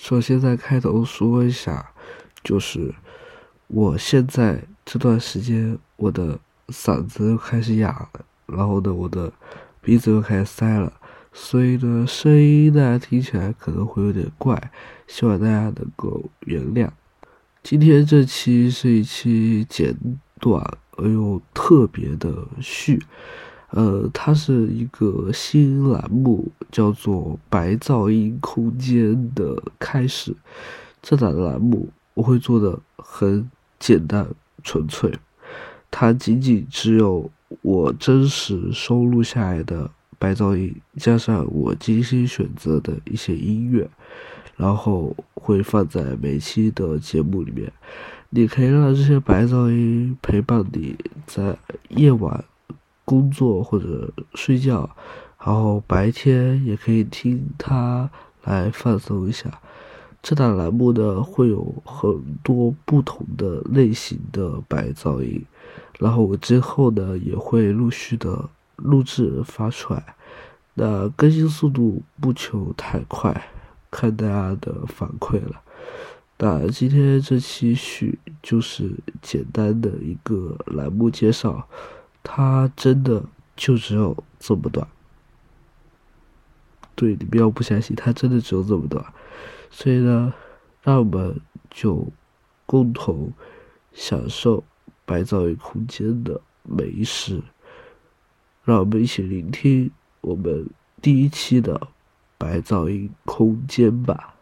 首先在开头说一下，就是我现在这段时间我的嗓子又开始哑了，然后呢，我的鼻子又开始塞了，所以呢，声音呢听起来可能会有点怪，希望大家能够原谅。今天这期是一期简短而又特别的序。呃，它是一个新栏目，叫做“白噪音空间”的开始。这档栏目我会做的很简单纯粹，它仅仅只有我真实收录下来的白噪音，加上我精心选择的一些音乐，然后会放在每期的节目里面。你可以让这些白噪音陪伴你在夜晚。工作或者睡觉，然后白天也可以听它来放松一下。这档栏目呢会有很多不同的类型的白噪音，然后我之后呢也会陆续的录制发出来。那更新速度不求太快，看大家的反馈了。那今天这期序就是简单的一个栏目介绍。它真的就只有这么短，对你不要不相信，它真的只有这么短，所以呢，让我们就共同享受白噪音空间的每一时，让我们一起聆听我们第一期的白噪音空间吧。